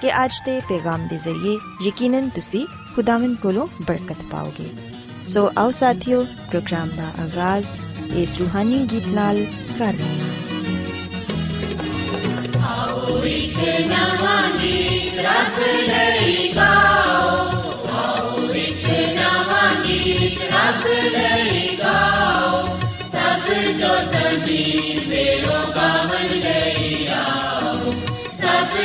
ਕਿ ਅੱਜ ਦੇ ਪੈਗਾਮ ਦੇ ਜ਼ਰੀਏ ਯਕੀਨਨ ਤੁਸੀਂ ਖੁਦਾਵੰਦ ਕੋਲੋਂ ਬਰਕਤ ਪਾਓਗੇ ਸੋ ਆਓ ਸਾਥਿਓ ਪ੍ਰੋਗਰਾਮ ਦਾ ਆਗਾਜ਼ ਇਸ ਰੂਹਾਨੀ ਗੀਤ ਨਾਲ ਕਰਨੇ ਹਾਂ ਆਓ ਇੱਕ ਨਵਾਂ ਗੀਤ ਰੱਬ ਲਈ ਗਾਓ ਆਓ ਇੱਕ ਨਵਾਂ ਗੀਤ ਰੱਬ ਲਈ ਗਾਓ ਸਭ ਜੋ ਜ਼ਮੀਨ ਦੇ ਲੋਕਾਂ ਮਨ ਲਈ ਆਓ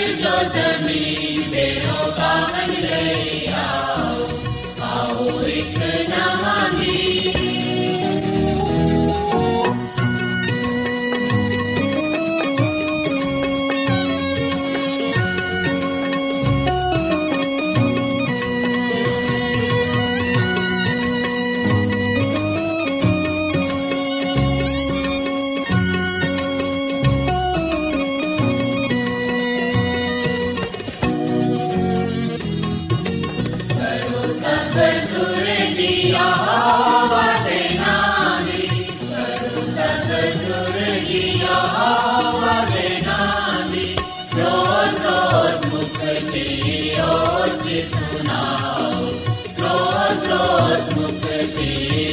ਸਭ ਜੋ ਜ਼ਮੀਨ ਦੇ ਲੋਕਾਂ ਮਨ ਲਈ ਆਓ ਆਓ ਵੱਡੇ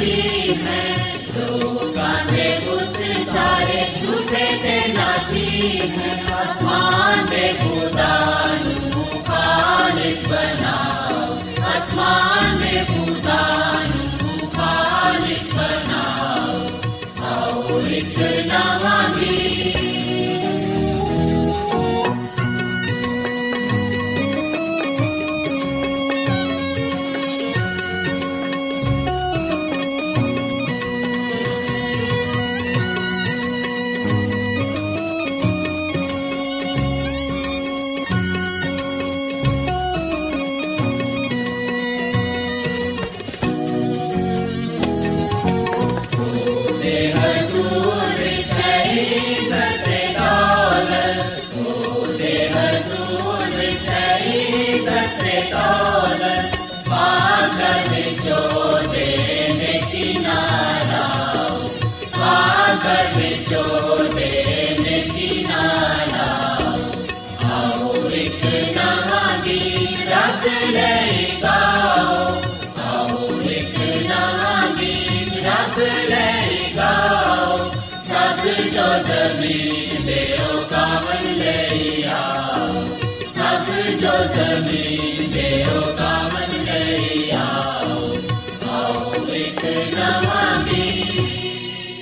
ਨਾਚੀ ਹੈ ਲੋਕਾਂ ਦੇ ਪੁੱਤ ਸਾਰੇ ਝੂਠੇ ਤੇ ਨਾਚੀ ਹੈ ਆਸਮਾਨ ਦੇ ਖੁਦਾ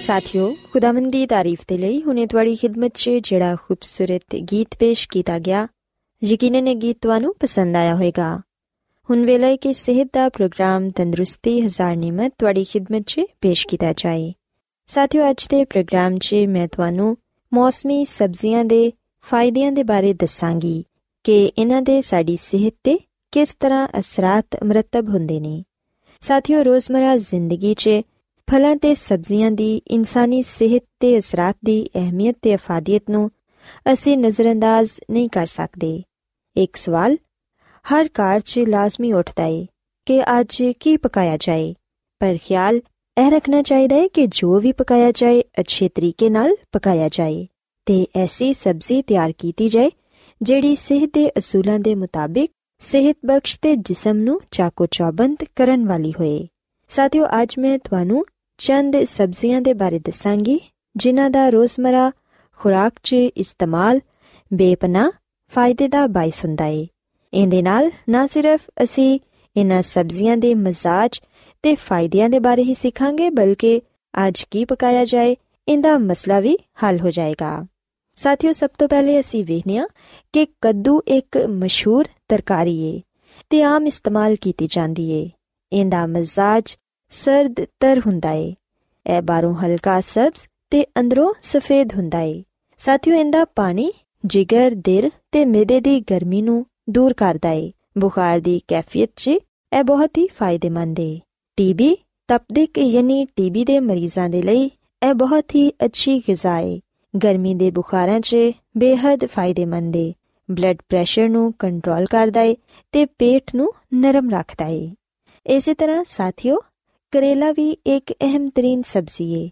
ਸਾਥਿਓ ਖੁਦਾਵੰਦ ਦੀ ਤਾਰੀਫ ਦੇ ਲਈ ਹੁਣੇ ਤੁਹਾਡੀ ਖidmat 'ਚ ਜਿਹੜਾ ਖੂਬਸੂਰਤ ਗੀਤ ਪੇਸ਼ ਕੀਤਾ ਗਿਆ ਯਕੀਨਨ ਇਹ ਗੀਤ ਤੁਹਾਨੂੰ ਪਸੰਦ ਆਇਆ ਹੋਵੇਗਾ ਹੁਣ ਵੇਲੇ ਕਿ ਸਿਹਤ ਦਾ ਪ੍ਰੋਗਰਾਮ ਤੰਦਰੁਸਤੀ ਹਜ਼ਾਰ ਨਿਮਤ ਤੁਹਾਡੀ ਖidmat 'ਚ ਪੇਸ਼ ਕੀਤਾ ਜਾਏ ਸਾਥਿਓ ਅੱਜ ਦੇ ਪ੍ਰੋਗਰਾਮ 'ਚ ਮੈਂ ਤੁਹਾਨੂੰ ਮੌਸਮੀ ਸਬਜ਼ੀਆਂ ਦੇ ਫਾਇਦਿਆਂ ਦੇ ਬਾਰੇ ਦੱਸਾਂਗੀ ਕਿ ਇਹਨਾਂ ਦੇ ਸਾਡੀ ਸਿਹਤ ਤੇ ਕਿਸ ਤਰ੍ਹਾਂ ਅਸਰਾਤ ਮਰਤਬ ਹੁੰਦੇ ਨੇ। ਸਾਥਿਓ, ਰੋਜ਼ਮਰਾ ਜ਼ਿੰਦਗੀ 'ਚ ਫਲਾਂ ਤੇ ਸਬਜ਼ੀਆਂ ਦੀ ਇਨਸਾਨੀ ਸਿਹਤ ਤੇ ਅਸਰਾਤ ਦੀ ਅਹਿਮੀਅਤ ਤੇ ਅਫਾਦੀਅਤ ਨੂੰ ਅਸੀਂ ਨਜ਼ਰਅੰਦਾਜ਼ ਨਹੀਂ ਕਰ ਸਕਦੇ। ਇੱਕ ਸਵਾਲ ਹਰ ਘਰ 'ਚ ਲਾਜ਼ਮੀ ਉੱਠਦਾ ਏ ਕਿ ਅੱਜ ਕੀ ਪਕਾਇਆ ਜਾਏ। ਪਰ ਖਿਆਲ ਇਹ ਰੱਖਣਾ ਚਾਹੀਦਾ ਹੈ ਕਿ ਜੋ ਵੀ ਪਕਾਇਆ ਜਾਏ, ਅੱਛੇ ਤਰੀਕੇ ਨਾਲ ਪਕਾਇਆ ਜਾਏ ਤੇ ਐਸੀ ਸਬਜ਼ੀ ਤਿਆਰ ਕੀਤੀ ਜਾਏ ਜਿਹੜੀ ਸਿਹਤ ਦੇ ਅਸੂਲਾਂ ਦੇ ਮੁਤਾਬਿਕ ਸਿਹਤ ਬਖਸ਼ ਤੇ ਜਿਸਮ ਨੂੰ ਚਾਕੋ ਚੌਬੰਦ ਕਰਨ ਵਾਲੀ ਹੋਏ। ਸਾਥੀਓ, ਅੱਜ ਮੈਂ ਤੁਹਾਨੂੰ ਚੰਦ ਸਬਜ਼ੀਆਂ ਦੇ ਬਾਰੇ ਦੱਸਾਂਗੀ, ਜਿਨ੍ਹਾਂ ਦਾ ਰੋਜ਼ਮਰਾ, ਖੁਰਾਕ 'ਚ ਇਸਤੇਮਾਲ ਬੇਪਨਾ ਫਾਇਦੇ ਦਾ ਬਾਇਸ ਹੁੰਦਾ ਏ। ਇਹਦੇ ਨਾਲ ਨਾ ਸਿਰਫ ਅਸੀਂ ਇਹਨਾਂ ਸਬਜ਼ੀਆਂ ਦੇ ਮਜ਼ਾਜ ਤੇ ਫਾਇਦਿਆਂ ਦੇ ਬਾਰੇ ਹੀ ਸਿੱਖਾਂਗੇ, ਬਲਕਿ ਅੱਜ ਕੀ ਪਕਾਇਆ ਜਾਏ, ਇਹਦਾ ਮਸਲਾ ਵੀ ਹੱਲ ਹੋ ਜਾਏਗਾ। ਸਾਥੀਓ, ਸਭ ਤੋਂ ਪਹਿਲੇ ਅਸੀਂ ਵੇਖਨੀਆ ਕਿ ਕੱਦੂ ਇੱਕ ਮਸ਼ਹੂਰ ਤਰਕਾਰੀ ਏ ਤੇ ਆਮ ਇਸਤੇਮਾਲ ਕੀਤੀ ਜਾਂਦੀ ਏ। ਇਹਦਾ ਮਜ਼ਾਜ ਸਰਦ ਤਰ ਹੁੰਦਾ ਏ। ਇਹ ਬਾਹਰੋਂ ਹਲਕਾ ਸਬਜ਼ ਤੇ ਅੰਦਰੋਂ ਸਫੇਦ ਹੁੰਦਾ ਏ। ਸਾਥੀਓ, ਇਹਦਾ ਪਾਣੀ ਜਿਗਰ ਦਿਲ ਤੇ ਮਿਹਦੇ ਦੀ ਗਰਮੀ ਨੂੰ ਦੂਰ ਕਰਦਾ ਏ। ਬੁਖਾਰ ਦੀ ਕੈਫੀਅਤ 'ਚ ਇਹ ਬਹੁਤ ਹੀ ਫਾਇਦੇਮੰਦ ਏ। ਟੀਬੀ, ਤਪਦਿਕ ਯਾਨੀ ਟੀਬੀ ਦੇ ਮਰੀਜ਼ਾਂ ਦੇ ਲਈ ਇਹ ਬਹੁਤ ਹੀ ਅੱਛੀ ਗਿਜ਼ਾ ਏ। ਗਰਮੀ ਦੇ ਬੁਖਾਰਾਂ 'ਚ ਬੇहद ਫਾਇਦੇਮੰਦ ਏ। ਬਲੱਡ ਪ੍ਰੈਸ਼ਰ ਨੂੰ ਕੰਟਰੋਲ ਕਰਦਾ ਏ ਤੇ ਪੇਟ ਨੂੰ ਨਰਮ ਰੱਖਦਾ ਏ। ਇਸੇ ਤਰ੍ਹਾਂ ਸਾਥੀਓ, ਕਰੇਲਾ ਵੀ ਇੱਕ ਅਹਿਮ ਤਰੀਨ ਸਬਜ਼ੀ ਏ।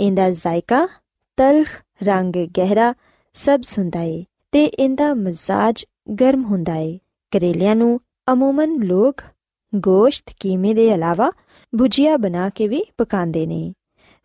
ਇਹਦਾ ਜ਼ਾਇਕਾ ਤਲਖ, ਰੰਗ ਗਹਿਰਾ ਸਬਜ਼ ਹੁੰਦਾ ਏ ਤੇ ਇਹਦਾ ਮਜ਼ਾਜ ਗਰਮ ਹੁੰਦਾ ਏ। ਕਰੇਲਿਆਂ ਨੂੰ ਅਮੂਮਨ ਲੋਕ ਗੋਸ਼ਤ ਕੀਮੇ ਦੇ ਇਲਾਵਾ ਭੁਜੀਆ ਬਣਾ ਕੇ ਵੀ ਪਕਾਉਂਦੇ ਨੇ।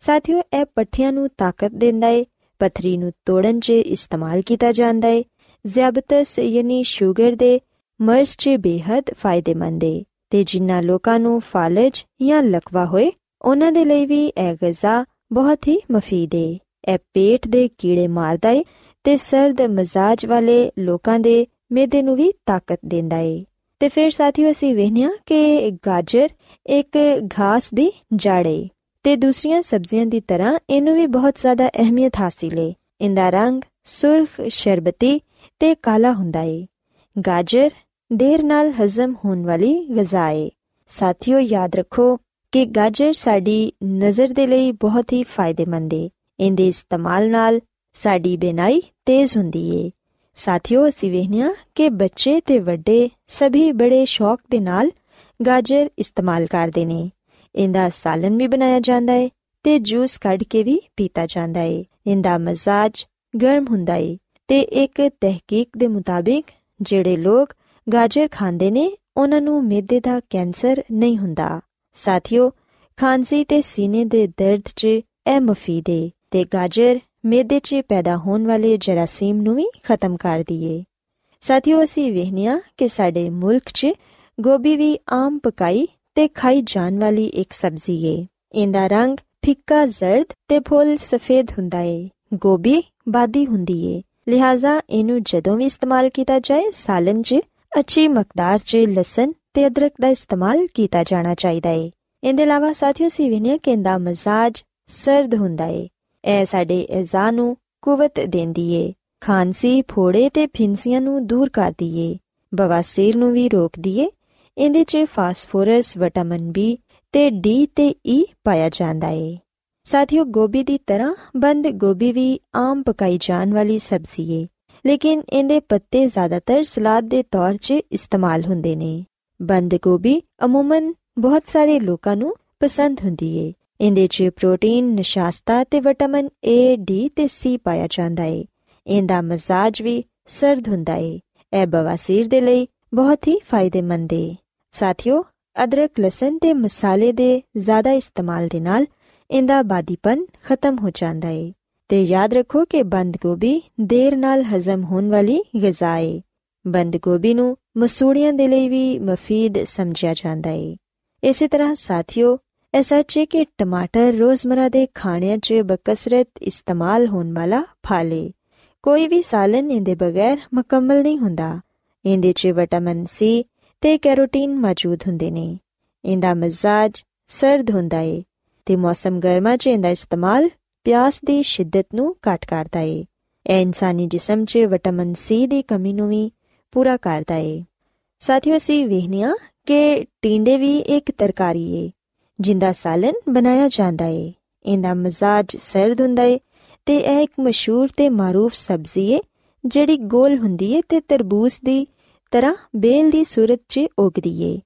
ਸਾਥੀਓ, ਇਹ ਪੱਠਿਆਂ ਨੂੰ ਤਾਕਤ ਦਿੰਦਾ ਏ ਪਥਰੀ ਨੂੰ ਤੋੜਨ 'ਚ ਇਸਤੇਮਾਲ ਕੀਤਾ ਜਾਂਦਾ ਏ। ਜ਼ਿਆਬਤਸ ਯਾਨੀ ਸ਼ੂਗਰ ਦੇ ਮਰਜ਼ 'ਚ ਬੇहद ਫਾਇਦੇਮੰਦ ਏ ਤੇ ਜਿਨ੍ਹਾਂ ਲੋਕਾਂ ਨੂੰ ਫਾਲਜ ਜਾਂ ਲਕਵਾ ਹੋਏ, ਉਹਨਾਂ ਦੇ ਲਈ ਵੀ ਇਹ ਗਜ਼ਾ ਬਹੁਤ ਹੀ ਮਫੀਦ ਏ। ਇਹ ਪੇਟ ਦੇ ਕੀੜੇ ਮਾਰਦਾ ਏ ਤੇ ਸਰਦ ਮਜ਼ਾਜ ਵਾਲੇ ਲੋਕਾਂ ਦੇ ਮਿਹਦੇ ਨੂੰ ਵੀ ਤਾਕਤ ਦਿੰਦਾ ਏ। ਤੇ ਫਿਰ ਸਾਥੀਓ ਅਸੀਂ ਵੇਖਿਆ ਕਿ ਗਾਜਰ ਇੱਕ ਘਾਸ ਦੀ ਜੜ ਏ। ਤੇ ਦੂਸਰੀਆਂ ਸਬਜ਼ੀਆਂ ਦੀ ਤਰ੍ਹਾਂ ਇਹਨੂੰ ਵੀ ਬਹੁਤ ਜ਼ਿਆਦਾ ਅਹਿਮੀਅਤ ਹਾਸਿਲ ਏ। ਇਹਦਾ ਰੰਗ ਸੁਰਖ, ਸ਼ਰਬਤੀ ਤੇ ਕਾਲਾ ਹੁੰਦਾ ਏ। ਗਾਜਰ ਦੇਰ ਨਾਲ ਹਜ਼ਮ ਹੋਣ ਵਾਲੀ ਗਜ਼ਾ ਏ। ਸਾਥੀਓ, ਯਾਦ ਰੱਖੋ ਕਿ ਗਾਜਰ ਸਾਡੀ ਨਜ਼ਰ ਦੇ ਲਈ ਬਹੁਤ ਹੀ ਫਾਇਦੇਮੰਦ ਏ। ਇਹਦੇ ਇਸਤੇਮਾਲ ਨਾਲ ਸਾਡੀ ਬਿਨਾਈ ਤੇਜ਼ ਹੁੰਦੀ ਏ। ਸਾਥੀਓ, ਅਸੀਂ ਵੇਖਿਆ ਕਿ ਬੱਚੇ ਤੇ ਵੱਡੇ ਸਭੀ ਬੜੇ ਸ਼ੌਕ ਦੇ ਨਾਲ ਗਾਜਰ ਇਸਤੇਮਾਲ ਕਰਦੇ ਨੇ। ਇਹਦਾ ਸਾਲਨ ਵੀ ਬਣਾਇਆ ਜਾਂਦਾ ਏ ਤੇ ਜੂਸ ਕੱਢ ਕੇ ਵੀ ਪੀਤਾ ਜਾਂਦਾ ਏ। ਇਹਦਾ ਮਜ਼ਾਜ ਗਰਮ ਹੁੰਦਾ ਏ ਤੇ ਇੱਕ ਤਹਿਕੀਕ ਦੇ ਮੁਤਾਬਿਕ ਜਿਹੜੇ ਲੋਕ ਗਾਜਰ ਖਾਂਦੇ ਨੇ, ਉਹਨਾਂ ਨੂੰ ਮਿਹਦੇ ਦਾ ਕੈਂਸਰ ਨਹੀਂ ਹੁੰਦਾ। ਸਾਥੀਓ, ਖਾਂਸੀ ਤੇ ਸੀਨੇ ਦੇ ਦਰਦ 'ਚ ਇਹ ਮਫੀਦ ਏ ਤੇ ਗਾਜਰ ਮਿਹਦੇ 'ਚ ਪੈਦਾ ਹੋਣ ਵਾਲੇ ਜਰਾਸੀਮ ਨੂੰ ਵੀ ਖਤਮ ਕਰ ਦਈਏ। ਸਾਥੀਓ, ਅਸੀਂ ਵੇਖਨੀਆ ਕਿ ਸਾਡੇ ਮੁਲਕ 'ਚ ਗੋਭੀ ਵੀ ਆਮ ਪਕਾਈ ਤੇ ਖਾਈ ਜਾਣ ਵਾਲੀ ਇੱਕ ਸਬਜ਼ੀ ਏ। ਇਹਦਾ ਰੰਗ ਫਿੱਕਾ, ਜ਼ਰਦ ਤੇ ਫੁੱਲ ਸਫੇਦ ਹੁੰਦਾ ਏ। ਗੋਭੀ ਬਾਦੀ ਹੁੰਦੀ ਏ। ਲਿਹਾਜ਼ਾ ਇਹਨੂੰ ਜਦੋਂ ਵੀ ਇਸਤੇਮਾਲ ਕੀਤਾ ਜਾਏ, ਸਾਲਨ 'ਚ, ਅੱਛੀ ਮਕਦਾਰ 'ਚ ਲਸਣ ਤੇ ਅਦਰਕ ਦਾ ਇਸਤੇਮਾਲ ਕੀਤਾ ਜਾਣਾ ਚਾਹੀਦਾ ਏ। ਇਹਦੇ ਇਲਾਵਾ ਸਾਥੀਓ ਸੀ ਵਿਨਿਆ ਕਿ ਇਹਦਾ ਮਜ਼ਾਜ ਸਰਦ ਹੁੰਦਾ ਏ। ਇਹ ਸਾਡੇ ਅਜ਼ਾ ਨੂੰ ਕੁਵਤ ਦਿੰਦੀ ਏ। ਖਾਂਸੀ, ਫੋੜੇ ਤੇ ਫਿੰਸੀਆਂ ਨੂੰ ਦੂਰ ਕਰਦੀ ਏ। ਬਵਾਸੀਰ ਨੂੰ ਵੀ ਰੋਕਦੀ ਏ। ਇਹਦੇ 'ਚ ਫਾਸਫੋਰਸ, ਵਿਟਾਮਿਨ ਬੀ ਤੇ ਡੀ ਤੇ ਈ ਪਾਇਆ ਜਾਂਦਾ ਏ। ਸਾਥੀਓ, ਗੋਭੀ ਦੀ ਤਰ੍ਹਾਂ ਬੰਦ ਗੋਭੀ ਵੀ ਆਮ ਪਕਾਈ ਜਾਣ ਵਾਲੀ ਸਬਜ਼ੀ ਏ, ਲੇਕਿਨ ਇਹਦੇ ਪੱਤੇ ਜ਼ਿਆਦਾਤਰ ਸਲਾਦ ਦੇ ਤੌਰ 'ਚ ਇਸਤੇਮਾਲ ਹੁੰਦੇ ਨੇ। ਬੰਦ ਗੋਭੀ ਅਮੂਮਨ ਬਹੁਤ ਸਾਰੇ ਲੋਕਾਂ ਨੂੰ ਪਸੰਦ ਹੁੰਦੀ ਏ। ਇਹਦੇ 'ਚ ਪ੍ਰੋਟੀਨ, ਨਿਸ਼ਾਸਤਾ ਤੇ ਵਿਟਾਮਿਨ ਏ ਡੀ ਤੇ ਸੀ ਪਾਇਆ ਜਾਂਦਾ ਏ। ਇਹਦਾ ਮਜ਼ਾਜ ਵੀ ਸਰਦ ਹੁੰਦਾ ਏ। ਇਹ ਬਵਾਸੀਰ ਦੇ ਲਈ ਬਹੁਤ ਹੀ ਫਾਇਦੇਮੰਦ ਹੈ ਸਾਥੀਓ, ਅਦਰਕ, ਲਸਣ ਤੇ ਮਸਾਲੇ ਦੇ ਜ਼ਿਆਦਾ ਇਸਤੇਮਾਲ ਦੇ ਨਾਲ ਇਹਦਾ ਬਾਦੀਪਨ ਖਤਮ ਹੋ ਜਾਂਦਾ ਹੈ ਤੇ ਯਾਦ ਰੱਖੋ ਕਿ ਬੰਦ ਗੋਭੀ ਦੇਰ ਨਾਲ ਹਜ਼ਮ ਹੋਣ ਵਾਲੀ ਗਿਜ਼ਾ ਹੈ ਬੰਦ ਗੋਭੀ ਨੂੰ ਮਸੂੜੀਆਂ ਦੇ ਲਈ ਵੀ ਮਫੀਦ ਸਮਝਿਆ ਜਾਂਦਾ ਹੈ ਇਸੇ ਤਰ੍ਹਾਂ ਸਾਥੀਓ ਇਹ ਸੱਚ ਹੈ ਕਿ ਟਮਾਟਰ ਰੋਜ਼ਮਰਾ ਦੇ ਖਾਣਿਆਂ 'ਚ ਬਕਸਰਤ ਇਸਤੇਮਾਲ ਹੋਣ ਵਾਲਾ ਫਲ ਹੈ ਕੋਈ ਵੀ ਸਾਲਨ ਇਹਦੇ ਬਗੈਰ ਮੁਕੰਮਲ ਨਹੀਂ ਹੁੰਦਾ। ਇਹਦੇ 'ਚ ਵਿਟਾਮਿਨ ਸੀ ਤੇ ਕੈਰੋਟੀਨ ਮੌਜੂਦ ਹੁੰਦੇ ਨੇ। ਇਹਦਾ ਮਜ਼ਾਜ ਸਰਦ ਹੁੰਦਾ ਹੈ ਤੇ ਮੌਸਮ ਗਰਮਾ 'ਚ ਇਹਦਾ ਇਸਤੇਮਾਲ ਪਿਆਸ ਦੀ ਸ਼ਿੱਦਤ ਨੂੰ ਘਟ ਕਰਦਾ ਹੈ ਇਹ ਇਨਸਾਨੀ ਜਿਸਮ 'ਚ ਵਿਟਾਮਿਨ ਸੀ ਦੀ ਕਮੀ ਨੂੰ ਵੀ ਪੂਰਾ ਕਰਦਾ ਹੈ ਸਾਥੀਓ, ਅਸੀਂ ਵੇਖਨੀਆ ਕਿ ਟਿੰਡੇ ਵੀ ਇੱਕ ਤਰਕਾਰੀ ਹੈ ਜਿੰਦਾ ਸਾਲਨ ਬਣਾਇਆ ਜਾਂਦਾ ਹੈ ਇਹਦਾ ਮਜ਼ਾਜ ਸਰਦ ਹੁੰਦਾ ਹੈ ਤੇ ਇਹ ਇੱਕ ਮਸ਼ਹੂਰ ਤੇ ਮਾਰੂਫ ਸਬਜ਼ੀ ਹੈ ਜਿਹੜੀ ਗੋਲ ਹੁੰਦੀ ਹੈ ਤੇ ਤਰਬੂਜ ਦੀ ਤਰ੍ਹਾਂ ਬੇਲ ਦੀ ਸੂਰਤ 'ਚ ਉਗਦੀ ਏ।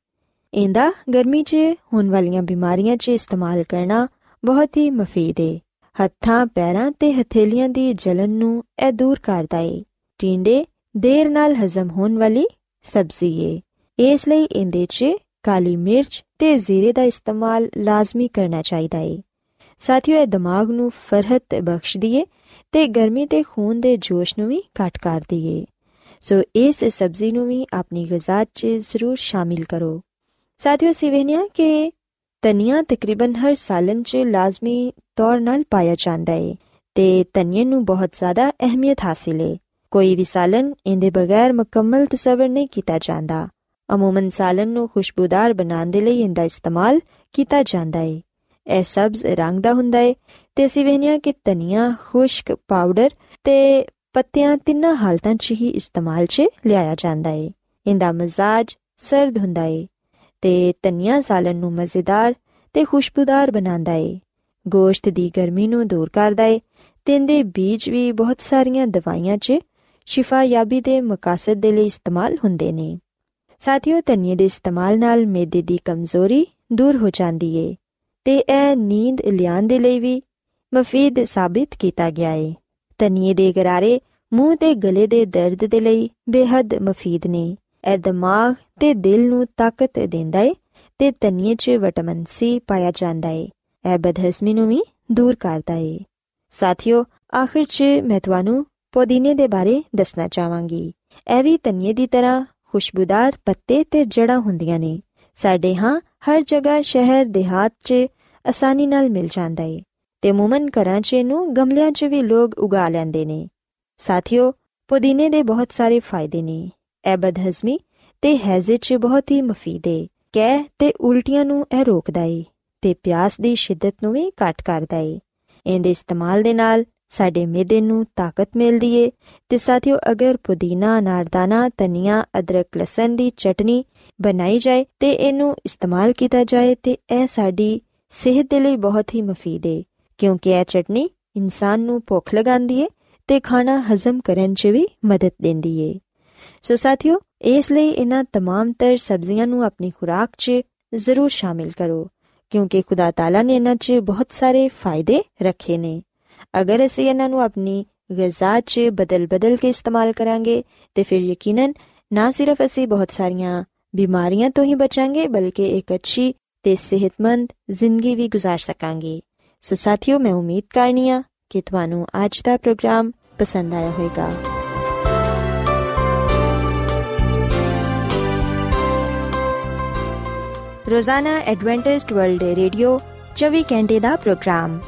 ਇਹਦਾ ਗਰਮੀ 'ਚ ਹੋਣ ਵਾਲੀਆਂ ਬਿਮਾਰੀਆਂ 'ਚ ਇਸਤੇਮਾਲ ਕਰਨਾ ਬਹੁਤ ਹੀ ਮਫੀਦ ਏ। ਹੱਥਾਂ, ਪੈਰਾਂ ਤੇ ਹਥੇਲੀਆਂ ਦੀ ਜਲਨ ਨੂੰ ਇਹ ਦੂਰ ਕਰਦਾ ਏ। ਟਿੰਡੇ ਦੇਰ ਨਾਲ ਹਜ਼ਮ ਹੋਣ ਵਾਲੀ ਸਬਜ਼ੀ ਏ। ਇਸ ਲਈ ਇਹਦੇ 'ਚ ਕਾਲੀ ਮਿਰਚ ਤੇ ਜ਼ੀਰੇ ਦਾ ਇਸਤੇਮਾਲ ਲਾਜ਼ਮੀ ਕਰਨਾ ਚਾਹੀਦਾ ਏ। ਸਾਥੀਓ, ਇਹ ਦਿਮਾਗ ਨੂੰ ਫਰਹਤ ਬਖਸ਼ਦੀ ਏ ਤੇ ਗਰਮੀ ਤੇ ਖੂਨ ਦੇ ਜੋਸ਼ ਨੂੰ ਵੀ ਘਟ ਕਰਦੀ ਏ ਸੋ ਇਸ ਸਬਜ਼ੀ ਨੂੰ ਵੀ ਆਪਣੀ ਗਿਜ਼ਾ 'ਚ ਜ਼ਰੂਰ ਸ਼ਾਮਿਲ ਕਰੋ। ਸਾਥੀਓ ਸਿਵਹਨੀਆ ਕਿ ਤਨੀਆ ਤਕਰੀਬਨ ਹਰ ਸਾਲਨ 'ਚ ਲਾਜ਼ਮੀ ਤੌਰ ਨਾਲ ਪਾਇਆ ਜਾਂਦਾ ਹੈ ਤੇ ਤਨੀਏ ਨੂੰ ਬਹੁਤ ਜ਼ਿਆਦਾ ਅਹਿਮੀਅਤ ਹਾਸਿਲ ਹੈ ਕੋਈ ਵੀ ਸਾਲਨ ਇਹਦੇ ਬਗੈਰ ਮੁਕੰਮਲ ਤਸਵਰ ਨਹੀਂ ਕੀਤਾ ਜਾਂਦਾ। ਅਮੂਮਨ ਸਾਲਨ ਨੂੰ ਖੁਸ਼ਬੂਦਾਰ ਬਣਾਉਣ ਦੇ ਲਈ ਇਹਦਾ ਇਸਤੇਮਾਲ ਕੀਤਾ ਜਾਂਦਾ ਹੈ ਇਹ ਸਬਜ਼ ਰੰਗ ਦਾ ਹੁੰਦਾ ਹੈ ਤੇ ਸਿਵਹਨੀਆ ਕਿ ਤਨੀਆ ਖੁਸ਼ਕ ਪਾਊਡਰ ਤੇ ਪੱਤਿਆਂ ਤਿੰਨਾਂ ਹਾਲਤਾਂ 'ਚ ਹੀ ਇਸਤੇਮਾਲ 'ਚ ਲਿਆਇਆ ਜਾਂਦਾ ਹੈ ਇਹਦਾ ਮਜ਼ਾਜ ਸਰਦ ਹੁੰਦਾ ਹੈ ਤੇ ਤਨੀਆ ਸਾਲਨ ਨੂੰ ਮਜ਼ੇਦਾਰ ਤੇ ਖੁਸ਼ਬੂਦਾਰ ਬਣਾਉਂਦਾ ਹੈ ਗੋਸ਼ਤ ਦੀ ਗਰਮੀ ਨੂੰ ਦੂਰ ਕਰਦਾ ਹੈ ਤੇ ਇਹਦੇ ਬੀਜ ਵੀ ਬਹੁਤ ਸਾਰੀਆਂ ਦਵਾਈਆਂ 'ਚ ਸ਼ਿਫਾ ਯਾਬੀ ਦੇ ਮਕਸਦ ਦੇ ਲਈ ਇਸਤੇਮਾਲ ਹੁੰਦੇ ਨੇ। ਸਾਥੀਓ ਤਨੀਏ ਦੇ ਇਸਤੇਮਾਲ ਨਾਲ ਮੇਦੇ ਦੀ ਕਮਜ਼ੋਰੀ ਦੂਰ ਹੋ ਜਾਂਦੀ ਏ ਤੇ ਇਹ ਨੀਂਦ ਲਿਆਉਣ ਦੇ ਲਈ ਵੀ ਮਫੀਦ ਸਾਬਿਤ ਕੀਤਾ ਗਿਆ ਏ। ਤਨੀਏ ਦੇ ਗਰਾਰੇ ਮੂੰਹ ਤੇ ਗਲੇ ਦੇ ਦਰਦ ਦੇ ਲਈ ਬੇहद ਮਫੀਦ ਨੇ। ਇਹ ਦਿਮਾਗ ਤੇ ਦਿਲ ਨੂੰ ਤਾਕਤ ਦਿੰਦਾ ਏ ਤੇ ਤਨੀਏ 'ਚ ਵਿਟਾਮਿਨ ਸੀ ਪਾਇਆ ਜਾਂਦਾ ਏ। ਇਹ ਬਦਹਜ਼ਮੀ ਨੂੰ ਵੀ ਦੂਰ ਕਰਦਾ ਏ। ਸਾਥੀਓ, ਆਖਿਰ 'ਚ ਮੈਂ ਤੁਹਾਨੂੰ ਪੁਦੀਨੇ ਦੇ ਬਾਰੇ ਦੱਸਣਾ ਚਾਹਾਂਗੀ। ਇਹ ਵੀ ਤਨੀਏ ਦੀ ਤਰ੍ਹਾਂ ਖੁਸ਼ਬੂਦਾਰ ਪੱਤੇ ਤੇ ਜੜਾਂ ਹੁੰਦੀਆਂ ਨੇ। ਸਾਡੇ ਹਾਂ ਹਰ ਜਗ੍ਹਾ ਸ਼ਹਿਰ ਦਿਹਾਤ 'ਚ ਆਸਾਨੀ ਨਾਲ ਮਿਲ ਜਾਂਦਾ ਏ। ਤੇ ਮੂਮਨ ਘਰਾਂ 'ਚ ਨੂੰ ਗਮਲਿਆਂ 'ਚ ਵੀ ਲੋਕ ਉਗਾ ਲੈਂਦੇ ਨੇ ਸਾਥੀਓ ਪੁਦੀਨੇ ਦੇ ਬਹੁਤ ਸਾਰੇ ਫਾਇਦੇ ਨੇ ਇਹ ਬਦਹਜ਼ਮੀ ਤੇ ਹੈਜ਼ੇ 'ਚ ਬਹੁਤ ਹੀ ਮਫੀਦ ਏ ਕਹਿ ਤੇ ਉਲਟੀਆਂ ਨੂੰ ਇਹ ਰੋਕਦਾ ਏ ਤੇ ਪਿਆਸ ਦੀ ਸ਼ਿੱਦਤ ਨੂੰ ਵੀ ਘਟ ਕਰਦਾ ਏ ਇਹਦੇ ਇਸਤੇਮਾਲ ਦੇ ਨਾਲ ਸਾਡੇ ਮਿਹਦੇ ਨੂੰ ਤਾਕਤ ਮਿਲਦੀ ਏ ਤੇ ਸਾਥੀਓ ਅਗਰ ਪੁਦੀਨਾ ਨਾਰਦਾਨਾ ਧਨੀਆ ਅਦਰਕ ਲਸਣ ਦੀ ਚਟਨੀ ਬਣਾਈ ਜਾਏ ਤੇ ਇਹਨੂੰ ਇਸਤੇਮਾਲ ਕੀਤਾ ਜਾਏ ਤੇ ਇਹ ਸਾਡੀ ਸਿਹਤ ਦੇ ਲਈ ਬਹੁਤ ਹੀ ਮਫੀਦ ਏ ਕਿਉਂਕਿ ਇਹ ਚਟਨੀ ਇਨਸਾਨ ਨੂੰ ਭੁੱਖ ਲਗਾਉਂਦੀ ਏ ਤੇ ਖਾਣਾ ਹਜ਼ਮ ਕਰਨ 'ਚ ਵੀ ਮਦਦ ਦਿੰਦੀ ਏ ਸੋ ਸਾਥੀਓ ਇਸ ਲਈ ਇਹਨਾਂ तमाम ਤਰ ਸਬਜ਼ੀਆਂ ਨੂੰ ਆਪਣੀ ਖੁਰਾਕ 'ਚ ਜ਼ਰੂਰ ਸ਼ਾਮਿਲ ਕਰੋ ਕਿਉਂਕਿ ਖੁਦਾ ਤਾਲਾ ਨੇ ਇਹਨਾਂ 'ਚ ਬਹੁਤ ਸਾਰੇ ਫਾਇਦੇ ਰੱਖੇ ਨੇ ਅਗਰ ਅਸੀਂ ਇਹਨਾਂ ਨੂੰ ਆਪਣੀ ਗਿਜ਼ਾ 'ਚ ਬਦਲ-ਬਦਲ ਕੇ ਇਸਤੇਮਾਲ ਕਰਾਂਗੇ ਤੇ ਫਿਰ ਯਕੀਨਨ ਨਾ ਸਿਰਫ ਅਸੀਂ ਬਹੁਤ ਸਾਰੀਆਂ ਬਿਮਾਰੀਆਂ ਤੋਂ ਹੀ ਬਚਾਂਗੇ ਬਲਕਿ ਇੱਕ ਅੱਛੀ ਤੇ ਸਿਹਤਮੰਦ ਜ਼ਿੰਦਗੀ ਵੀ گزار ਸਕਾਂਗੇ ਸੋ ਸਾਥੀਓ ਮੈਂ ਉਮੀਦ ਕਰਨੀਆ ਕਿ ਤੁਹਾਨੂੰ ਅੱਜ ਦਾ ਪ੍ਰੋਗਰਾਮ ਪਸੰਦ ਆਇਆ ਹੋਵੇਗਾ ਰੋਜ਼ਾਨਾ ਐਡਵੈਂਟਿਸਟ ਵਰਲਡ ਰੇਡੀਓ 24 ਘੰਟੇ ਦਾ ਪ੍ਰੋਗਰਾਮ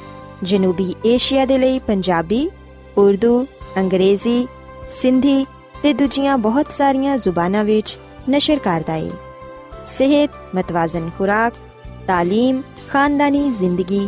ਜਨੂਬੀ ਏਸ਼ੀਆ ਦੇ ਲਈ ਪੰਜਾਬੀ ਉਰਦੂ ਅੰਗਰੇਜ਼ੀ ਸਿੰਧੀ ਤੇ ਦੂਜੀਆਂ ਬਹੁਤ ਸਾਰੀਆਂ ਜ਼ੁਬਾਨਾਂ ਵਿੱਚ ਨਸ਼ਰ ਕਰਦਾ ਹੈ ਸਿਹਤ ਮਤਵਾਜ਼ਨ ਖੁਰਾਕ تعلیم ਖਾਨਦਾਨੀ ਜ਼ਿੰਦਗੀ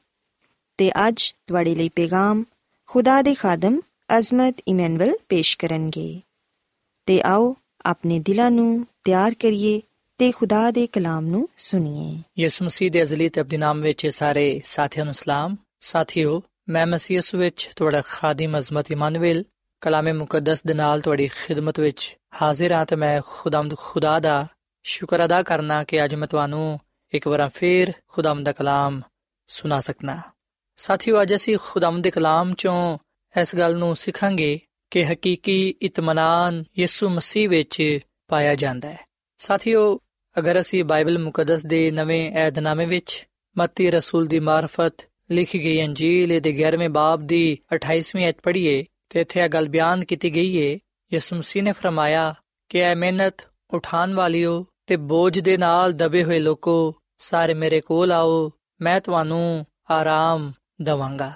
ਤੇ ਅੱਜ ਤੁਹਾਡੇ ਲਈ ਪੈਗਾਮ ਖੁਦਾ ਦੇ ਖਾਦਮ ਅਜ਼ਮਤ ਇਮਨੁਅਲ ਪੇਸ਼ ਕਰਨਗੇ। ਤੇ ਆਓ ਆਪਣੇ ਦਿਲਾਂ ਨੂੰ ਤਿਆਰ ਕਰੀਏ ਤੇ ਖੁਦਾ ਦੇ ਕਲਾਮ ਨੂੰ ਸੁਣੀਏ। ਯਿਸੂ ਮਸੀਹ ਦੇ ਅਜ਼ਲੀ ਤੇ ਅਬਦੀ ਨਾਮ ਵਿੱਚ ਸਾਰੇ ਸਾਥੀਆਂ ਨੂੰ ਸਲਾਮ। ਸਾਥਿਓ, ਮੈਂ ਮਸੀਹ ਯਿਸੂ ਵਿੱਚ ਤੁਹਾਡਾ ਖਾਦੀਮ ਅਜ਼ਮਤ ਇਮਾਨੁਅਲ ਕਲਾਮੇ ਮੁਕੱਦਸ ਦੇ ਨਾਲ ਤੁਹਾਡੀ ਖਿਦਮਤ ਵਿੱਚ ਹਾਜ਼ਰ ਹਾਂ ਤੇ ਮੈਂ ਖੁਦਾਮਦ ਖੁਦਾ ਦਾ ਸ਼ੁਕਰ ਅਦਾ ਕਰਨਾ ਕਿ ਅੱਜ ਮੈਂ ਤੁਹਾਨੂੰ ਇੱਕ ਵਾਰ ਫੇਰ ਖੁਦਾਮਦ ਦਾ ਕਲਾਮ ਸੁਣਾ ਸਕਣਾ ਸਾਥੀਓ, ਅੱਜ ਅਸੀਂ ਖੁਦਾਮਦ ਦੇ ਕਲਾਮ ਚੋਂ ਇਸ ਗੱਲ ਨੂੰ ਸਿੱਖਾਂਗੇ ਕਿ ਹਕੀਕੀ ਇਤਮਾਨਾਨ ਯਿਸੂ ਮਸੀਹ ਵਿੱਚ ਪਾਇਆ ਜਾਂਦਾ ਹੈ। ਸਾਥੀਓ, ਅਗਰ ਅਸੀਂ ਬਾਈਬਲ ਮੁਕੱਦਸ ਦੇ ਨਵੇਂ ਏਧਨਾਮੇ ਵਿੱਚ ਮੱਤੀ ਰਸੂਲ ਦੀ ਮਾਰਫਤ ਲਿਖੀ ਗਈ ਅੰਜੀਲ ਦੇ 11ਵੇਂ ਬਾਬ ਦੀ 28ਵੀਂ ਅਧ ਪੜ੍ਹੀਏ ਤੇ ਇੱਥੇ ਇਹ ਗੱਲ ਬਿਆਨ ਕੀਤੀ ਗਈ ਹੈ ਯਿਸੂ ਮਸੀਹ ਨੇ ਫਰਮਾਇਆ ਕਿ ਐ ਮਿਹਨਤ ਉਠਾਣ ਵਾਲਿਓ ਤੇ ਬੋਝ ਦੇ ਨਾਲ ਦਬੇ ਹੋਏ ਲੋਕੋ, ਸਾਰੇ ਮੇਰੇ ਕੋਲ ਆਓ, ਮੈਂ ਤੁਹਾਨੂੰ ਆਰਾਮ ਦਵਾਂਗਾ।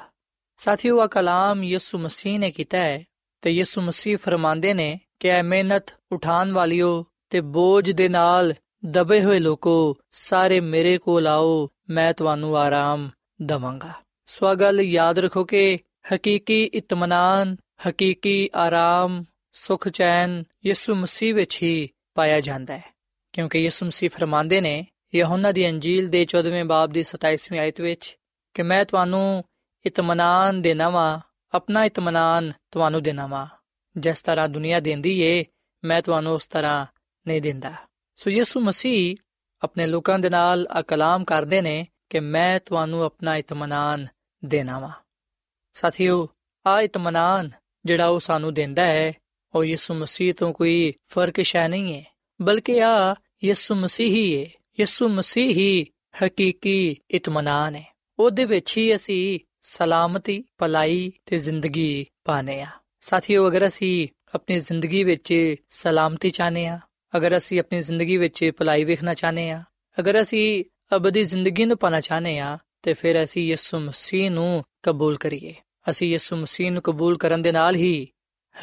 ਸਾਥੀਓ ਆ ਕਲਾਮ ਯਿਸੂ ਮਸੀਹ ਨੇ ਕੀਤਾ ਹੈ ਤੇ ਯਿਸੂ ਮਸੀਹ ਫਰਮਾਉਂਦੇ ਨੇ ਕਿ ਐ ਮਿਹਨਤ ਉਠਾਣ ਵਾਲਿਓ ਤੇ ਬੋਝ ਦੇ ਨਾਲ ਦਬੇ ਹੋਏ ਲੋਕੋ, ਸਾਰੇ ਮੇਰੇ ਕੋਲ ਆਓ, ਮੈਂ ਤੁਹਾਨੂੰ ਆਰਾਮ ਦਵਾਂਗਾ। ਸੋ ਗੱਲ ਯਾਦ ਰੱਖੋ ਕਿ ਹਕੀਕੀ ਇਤਮਾਨਾਨ, ਹਕੀਕੀ ਆਰਾਮ, ਸੁਖ ਚੈਨ ਯਿਸੂ ਮਸੀਹ ਵਿੱਚ ਹੀ ਪਾਇਆ ਜਾਂਦਾ ਹੈ। ਕਿਉਂਕਿ ਯਿਸੂ ਮਸੀਹ ਫਰਮਾਉਂਦੇ ਨੇ, ਯਹੋਨਾ ਦੀ ਅੰਜੀਲ ਦੇ 14ਵੇਂ ਬਾਬ ਦੀ 27ਵੀਂ ਆਇਤ ਵਿੱਚ ਕਿ ਮੈਂ ਤੁਹਾਨੂੰ ਇਤਮਾਨਾਨ ਦੇਣਾ ਵਾ ਆਪਣਾ ਇਤਮਾਨਾਨ ਤੁਹਾਨੂੰ ਦੇਣਾ ਵਾ ਜਿਸ ਤਰ੍ਹਾਂ ਦੁਨੀਆ ਦਿੰਦੀ ਏ ਮੈਂ ਤੁਹਾਨੂੰ ਉਸ ਤਰ੍ਹਾਂ ਨਹੀਂ ਦਿੰਦਾ ਸੋ ਯਿਸੂ ਮਸੀਹ ਆਪਣੇ ਲੋਕਾਂ ਦੇ ਨਾਲ ਆ ਕਲਾਮ ਕਰਦੇ ਨੇ ਕਿ ਮੈਂ ਤੁਹਾਨੂੰ ਆਪਣਾ ਇਤਮਾਨਾਨ ਦੇਣਾ ਵਾ ਸਾਥੀਓ ਆ ਇਤਮਾਨਾਨ ਜਿਹੜਾ ਉਹ ਸਾਨੂੰ ਦਿੰਦਾ ਹੈ ਉਹ ਯਿਸੂ ਮਸੀਹ ਤੋਂ ਕੋਈ ਫ਼ਰਕ ਸ਼ੈ ਨਹੀਂ ਹੈ ਬਲਕਿ ਆ ਯਿਸੂ ਮਸੀਹ ਹੀ ਹੈ ਯਿਸੂ ਮਸੀਹ ਹੀ ਹਕੀਕੀ ਇਤਮਾਨਾਨ ਹੈ ਉਹਦੇ ਵਿੱਚ ਹੀ ਅਸੀਂ ਸਲਾਮਤੀ, ਭਲਾਈ ਤੇ ਜ਼ਿੰਦਗੀ ਪਾਣੇ ਆ ਸਾਥੀਓ, ਅਗਰ ਅਸੀਂ ਆਪਣੀ ਜ਼ਿੰਦਗੀ ਵਿੱਚ ਸਲਾਮਤੀ ਚਾਹਨੇ ਆ ਅਗਰ ਅਸੀਂ ਆਪਣੀ ਜ਼ਿੰਦਗੀ ਵਿੱਚ ਭਲਾਈ ਵੇਖਣਾ ਚਾਹਨੇ ਆ ਅਗਰ ਅਸੀਂ ਅਬਦੀ ਜ਼ਿੰਦਗੀ ਨੂੰ ਪਾਣਾ ਚਾਹਨੇ ਆ ਤੇ ਫਿਰ ਅਸੀਂ ਯਿਸੂ ਮਸੀਹ ਨੂੰ ਕਬੂਲ ਕਰੀਏ। ਅਸੀਂ ਯਿਸੂ ਮਸੀਹ ਨੂੰ ਕਬੂਲ ਕਰਨ ਦੇ ਨਾਲ ਹੀ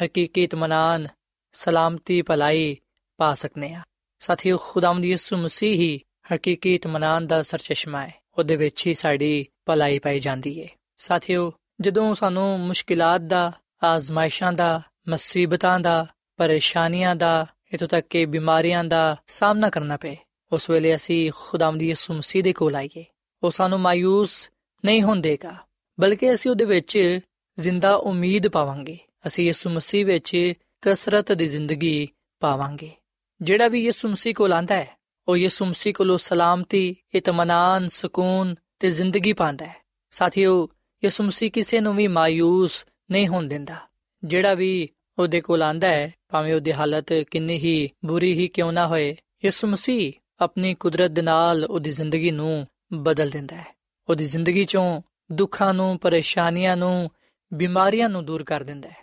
ਹਕੀਕੀ ਇਤਮਾਨਾਨ ਸਲਾਮਤੀ, ਭਲਾਈ ਪਾ ਸਕਨੇ ਆ ਸਾਥੀਓ, ਖੁਦਾਵੰਦ ਯਿਸੂ ਮਸੀਹ ਹੀ ਹਕੀਕੀ ਇਤਮਾਨਾਨ ਦਾ ਸਰਚਸ਼ਮਾ ਹੈ। ਉਹਦੇ ਵਿੱਚ ਹੀ ਸਾਡੀ ਭਲਾਈ ਪਾਈ ਜਾਂਦੀ ਹੈ ਸਾਥੀਓ, ਜਦੋਂ ਸਾਨੂੰ ਮੁਸ਼ਕਿਲਾਂ ਦਾ, ਆਜ਼ਮਾਇਸ਼ਾਂ ਦਾ, ਮੁਸੀਬਤਾਂ ਦਾ, ਪਰੇਸ਼ਾਨੀਆਂ ਦਾ ਇਤੋਂ ਤੱਕ ਕਿ ਬਿਮਾਰੀਆਂ ਦਾ ਸਾਹਮਣਾ ਕਰਨਾ ਪਏ, ਉਸ ਵੇਲੇ ਅਸੀਂ ਖੁਦਾਵੰਦ ਯਿਸੂ ਮਸੀਹ ਦੇ ਕੋਲ ਆਈਏ। ਉਹ ਸਾਨੂੰ ਮਾਇੂਸ ਨਹੀਂ ਹੁੰਦੇਗਾ ਬਲਕਿ ਅਸੀਂ ਉਹਦੇ ਵਿੱਚ ਜ਼ਿੰਦਾ ਉਮੀਦ ਪਾਵਾਂਗੇ। ਅਸੀਂ ਯਿਸੂ ਮਸੀਹ ਵਿੱਚ ਕਸਰਤ ਦੀ ਜ਼ਿੰਦਗੀ ਪਾਵਾਂਗੇ। ਜਿਹੜਾ ਵੀ ਯਿਸੂ ਮਸੀਹ ਕੋਲ ਆਂਦਾ ਹੈ ਉਹ ਯਿਸੂ ਮਸੀਹ ਕੋਲੋਂ ਸਲਾਮਤੀ ਇਤਮਾਨਾਨ ਸਕੂਨ ਤੇ ਜ਼ਿੰਦਗੀ ਪਾਉਂਦਾ ਹੈ। ਸਾਥੀਓ, ਯਿਸੂ ਮਸੀਹ ਕਿਸੇ ਨੂੰ ਵੀ ਮਾਇੂਸ ਨਹੀਂ ਹੋਣ ਦਿੰਦਾ। ਜਿਹੜਾ ਵੀ ਉਹਦੇ ਕੋਲ ਆਂਦਾ ਹੈ, ਭਾਵੇਂ ਉਹਦੀ ਹਾਲਤ ਕਿੰਨੀ ਹੀ ਬੁਰੀ ਹੀ ਕਿਉਂ ਨਾ ਹੋਏ, ਯਿਸੂ ਮਸੀਹ ਆਪਣੀ ਕੁਦਰਤ ਦੇ ਨਾਲ ਉਹਦੀ ਜ਼ਿੰਦਗੀ ਨੂੰ ਬਦਲ ਦਿੰਦਾ ਹੈ। ਉਹਦੀ ਜ਼ਿੰਦਗੀ ਚੋਂ ਦੁੱਖਾਂ ਨੂੰ, ਪਰੇਸ਼ਾਨੀਆਂ ਨੂੰ, ਬਿਮਾਰੀਆਂ ਨੂੰ ਦੂਰ ਕਰ ਦਿੰਦਾ ਹੈ।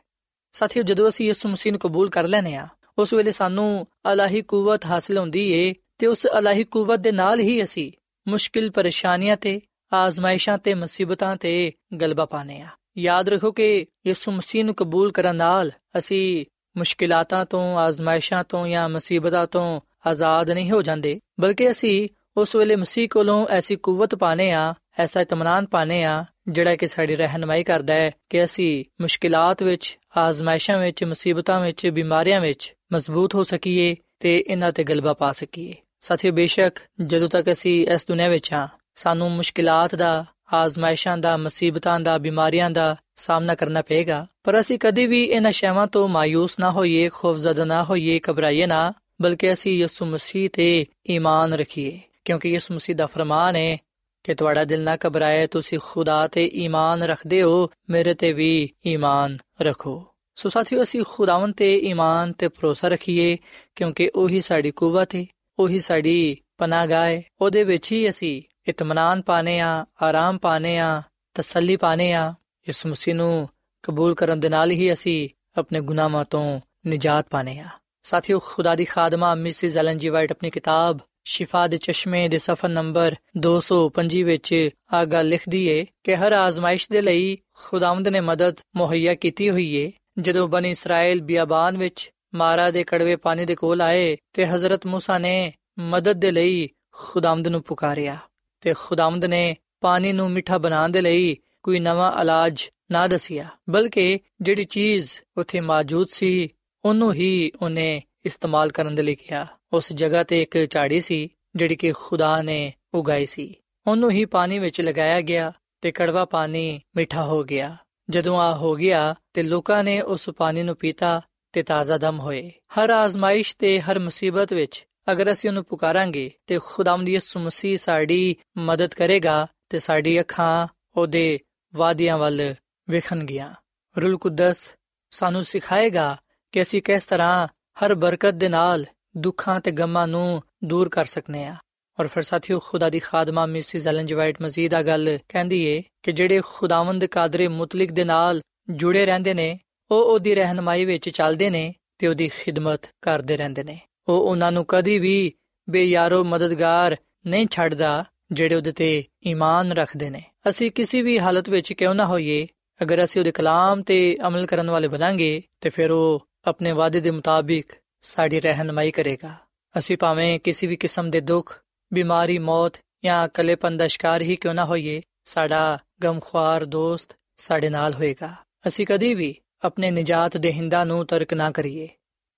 ਸਾਥੀਓ, ਜਦੋਂ ਅਸੀਂ ਯਿਸੂ ਮਸੀਹ ਨੂੰ ਕਬੂਲ ਕਰ ਲੈਨੇ ਆ ਉਸ ਵੇਲੇ ਸਾਨੂੰ ਅਲਾਹੀ ਕੂਵਤ ਹਾਸਲ ਹੁੰਦੀ ਏ ਤੇ ਉਸ ਅਲਾਹੀ ਕੂਵਤ ਦੇ ਨਾਲ ਹੀ ਅਸੀਂ ਮੁਸ਼ਕਿਲ ਪਰੇਸ਼ਾਨੀਆਂ ਤੇ, ਆਜ਼ਮਾਇਸ਼ਾਂ ਤੇ, ਮੁਸੀਬਤਾਂ ਤੇ ਗਲਬਾ ਪਾਣੇ ਆ ਯਾਦ ਰੱਖੋ ਕਿ ਯਿਸੂ ਮਸੀਹ ਨੂੰ ਕਬੂਲ ਕਰਨ ਨਾਲ ਅਸੀਂ ਮੁਸ਼ਕਿਲਾਤਾਂ ਤੋਂ, ਆਜ਼ਮਾਇਸ਼ਾਂ ਤੋਂ ਜਾਂ ਮੁਸੀਬਤਾਂ ਤੋਂ ਆਜ਼ਾਦ ਨਹੀਂ ਹੋ ਜਾਂਦੇ, ਬਲਕਿ ਅਸੀਂ ਉਸ ਵੇਲੇ ਮਸੀਹ ਕੋਲੋਂ ਐਸੀ ਕੂਵਤ ਪਾਣੇ ਆ ਐਸਾ ਇਤਮਾਨਾਨ ਪਾਣੇ ਆ ਜਿਹੜਾ ਕਿ ਸਾਡੀ ਰਹਿਨਮਾਈ ਕਰਦਾ ਹੈ ਕਿ ਅਸੀਂ ਮੁਸ਼ਕਿਲਾਤ ਵਿੱਚ, ਆਜ਼ਮਾਇਸ਼ਾਂ ਵਿੱਚ, ਮੁਸੀਬਤਾਂ ਵਿੱਚ, ਬਿਮਾਰੀਆਂ ਵਿੱਚ ਮਜ਼ਬੂਤ ਹੋ ਸਕੀਏ ਤੇ ਇਹਨਾਂ ਤੇ ਗਲਬਾ ਪਾ ਸਕੀਏ। ਸਾਥੀਓ, ਬੇਸ਼ੱਕ ਜਦੋਂ ਤੱਕ ਅਸੀਂ ਇਸ ਦੁਨੀਆਂ ਵਿੱਚ ਹਾਂ, ਸਾਨੂੰ ਮੁਸ਼ਕਿਲਾਤ ਦਾ, ਆਜ਼ਮਾਇਸ਼ਾਂ ਦਾ, ਮੁਸੀਬਤਾਂ ਦਾ, ਬਿਮਾਰੀਆਂ ਦਾ ਸਾਹਮਣਾ ਕਰਨਾ ਪਏਗਾ। ਪਰ ਅਸੀਂ ਕਦੇ ਵੀ ਇਹਨਾਂ ਸ਼ੈਵਾਂ ਤੋਂ ਮਾਇੂਸ ਨਾ ਹੋਈਏ, ਖੌਫਜ਼ਦਾ ਨਾ ਹੋਈਏ, ਘਬਰਾਈਏ ਨਾ, ਬਲਕਿ ਅਸੀਂ ਯਿਸੂ ਮਸੀਹ ਤੇ ਈਮਾਨ ਰੱਖੀਏ। ਕਿਉਂਕਿ ਯਿਸੂ ਮਸੀਹ ਦਾ ਫਰਮਾਨ ਹੈ ਕਿ ਤੁਹਾਡਾ ਦਿਲ ਨਾ ਘਬਰਾਏ, ਤੁਸੀਂ ਖੁਦਾ ਤੇ ਈਮਾਨ ਰੱਖਦੇ ਹੋ, ਮੇਰੇ ਤੇ ਵੀ ਈਮਾਨ ਰੱਖੋ। ਸੋ ਸਾਥੀਓ, ਅਸੀਂ ਖੁਦਾਵੰ ਤੇ ਈਮਾਨ ਤੇ ਭਰੋਸਾ ਰੱਖੀਏ, ਕਿਉਂਕਿ ਉਹੀ ਸਾਡੀ ਕੂਵਤ ਹੈ। ਉਹੀ ਸਾਡੀ ਪਨਾਹਗਾਹ ਹੈ ਉਹਦੇ ਵਿੱਚ ਹੀ ਅਸੀਂ ਇਤਮਾਨਾਨ ਪਾਣੇ ਆ ਆਰਾਮ ਪਾਣੇ ਆ ਤਸੱਲੀ ਪਾਣੇ ਆ ਯਿਸੂ ਮਸੀਹ ਨੂੰ ਕਬੂਲ ਕਰਨ ਦੇ ਨਾਲ ਹੀ ਅਸੀਂ ਆਪਣੇ ਗੁਨਾਹਾਂ ਤੋਂ ਨਿਜਾਤ ਪਾਣੇ ਆ ਸਾਥੀਓ, ਖੁਦਾ ਦੀ ਖਾਦਮਾ ਮਿਸਿਸ ਐਲਨ ਜੀ ਵਾਈਟ ਆਪਣੀ ਕਿਤਾਬ ਸ਼ਿਫਾ ਦੇ ਚਸ਼ਮੇ ਦੇ ਸਫਾ ਨੰਬਰ 225 ਵਿੱਚ ਆ ਗੱਲ ਲਿਖਦੀ ਏ ਕਿ ਹਰ ਆਜ਼ਮਾਇਸ਼ ਦੇ ਲਈ ਖੁਦਾਵੰਦ ਨੇ ਮਦਦ ਮੁਹੱਈਆ ਕੀਤੀ ਹੋਈ ਏ। ਜਦੋਂ ਬਨੀ ਇਸਰਾਇਲ ਬਿਆਬਾਨ ਵਿੱਚ ਮਾਰਾ ਦੇ ਕੜਵੇ ਪਾਣੀ ਦੇ ਕੋਲ ਆਏ ਤੇ ਹਜ਼ਰਤ موسی ਨੇ ਮਦਦ ਦੇ ਲਈ ਖੁਦਾਵੰਦ ਨੂੰ ਪੁਕਾਰਿਆ ਤੇ ਖੁਦਾਵੰਦ ਨੇ ਪਾਣੀ ਨੂੰ ਮਿੱਠਾ ਬਣਾਉਣ ਦੇ ਲਈ ਕੋਈ ਨਵਾਂ ਇਲਾਜ ਨਾ ਦਸਿਆ ਬਲਕਿ ਜਿਹੜੀ ਚੀਜ਼ ਉੱਥੇ ਮੌਜੂਦ ਸੀ ਉਹਨੂੰ ਹੀ ਉਹਨੇ ਇਸਤੇਮਾਲ ਕਰਨ ਦੇ ਲਈ ਕਿਹਾ ਉਸ ਜਗ੍ਹਾ ਤੇ ਇੱਕ ਝਾੜੀ ਸੀ ਜਿਹੜੀ ਕਿ ਖੁਦਾ ਨੇ ਉਗਾਈ ਸੀ ਉਹਨੂੰ ਹੀ ਪਾਣੀ ਵਿੱਚ ਲਗਾਇਆ ਗਿਆ ਤੇ ਕੜਵਾ ਪਾਣੀ ਮਿੱਠਾ ਹੋ ਗਿਆ ਜਦੋਂ ਆ ਹੋ ਗਿਆ ਤੇ ਲੋਕਾਂ ਨੇ ਉਸ ਪਾਣੀ ਨੂੰ ਪੀਤਾ ਤੇ ਤਾਜ਼ਾ ਦਮ ਹੋਏ। ਹਰ ਆਜ਼ਮਾਇਸ਼ ਤੇ ਹਰ ਮੁਸੀਬਤ ਵਿੱਚ ਅਗਰ ਅਸੀਂ ਉਹਨੂੰ ਪੁਕਾਰਾਂਗੇ ਤੇ ਖੁਦਾਵੰਦ ਯਿਸੂ ਮਸੀਹ ਸਾਡੀ ਮਦਦ ਕਰੇਗਾ ਤੇ ਸਾਡੀ ਅੱਖਾਂ ਉਹਦੇ ਵਾਅਦਿਆਂ ਵੱਲ ਵੇਖਣਗੀਆਂ। ਰੂਲ ਕੁਦਸ ਸਾਨੂੰ ਸਿਖਾਏਗਾ ਕਿ ਅਸੀਂ ਕਿਸ ਤਰ੍ਹਾਂ ਹਰ ਬਰਕਤ ਦੇ ਨਾਲ ਦੁੱਖਾਂ ਤੇ ਗਮਾਂ ਨੂੰ ਦੂਰ ਕਰ ਸਕਨੇ ਆ। ਔਰ ਫਿਰ ਸਾਥੀਓ, ਖੁਦਾ ਦੀ ਖਾਦਮਾ ਮਿਸਿਸ ਐਲਨ ਜੀ ਵਾਈਟ ਮਜ਼ੀਦ ਆ ਗੱਲ ਕਹਿੰਦੀ ਏ ਕਿ ਜਿਹੜੇ ਖੁਦਾਵੰਦ ਕਾਦਰੇ ਮੁਤਲਕ ਦੇ ਨਾਲ ਜੁੜੇ ਰਹਿੰਦੇ ਨੇ ਉਹ ਉਹਦੀ ਰਹਿਨਮਾਈ ਵਿੱਚ ਚੱਲਦੇ ਨੇ ਤੇ ਉਹਦੀ ਖਿਦਮਤ ਕਰਦੇ ਰਹਿੰਦੇ ਨੇ। ਉਹ ਉਹਨਾਂ ਨੂੰ ਕਦੀ ਵੀ ਬੇਯਾਰੋ ਮਦਦਗਾਰ ਨਹੀਂ ਛੱਡਦਾ ਜਿਹੜੇ ਉਹਦੇ ਤੇ ਈਮਾਨ ਰੱਖਦੇ ਨੇ। ਅਸੀਂ ਕਿਸੇ ਵੀ ਹਾਲਤ ਵਿੱਚ ਕਿਉਂ ਨਾ ਹੋਈਏ, ਅਗਰ ਅਸੀਂ ਉਹਦੇ ਕਲਾਮ ਤੇ ਅਮਲ ਕਰਨ ਵਾਲੇ ਬਣਾਂਗੇ, ਤੇ ਫਿਰ ਉਹ ਆਪਣੇ ਵਾਅਦੇ ਦੇ ਮੁਤਾਬਿਕ ਸਾਡੀ ਰਹਿਨਮਾਈ ਕਰੇਗਾ। ਅਸੀਂ ਭਾਵੇਂ ਕਿਸੇ ਵੀ ਕਿਸਮ ਦੇ ਦੁੱਖ, ਬਿਮਾਰੀ, ਮੌਤ ਜਾਂ ਕਲੇਪਨ ਦਾ ਸ਼ਿਕਾਰ ਹੀ ਕਿਉਂ ਨਾ ਹੋਈਏ, ਸਾਡਾ ਗਮਖਵਾਰ ਦੋਸਤ ਸਾਡੇ ਨਾਲ ਹੋਏਗਾ। ਅਸੀਂ ਕਦੀ ਵੀ ਆਪਣੇ ਨਜਾਤ ਦੇ ਹਿੰਦਾ ਨੂੰ ਤਰਕ ਨਾ ਕਰੀਏ।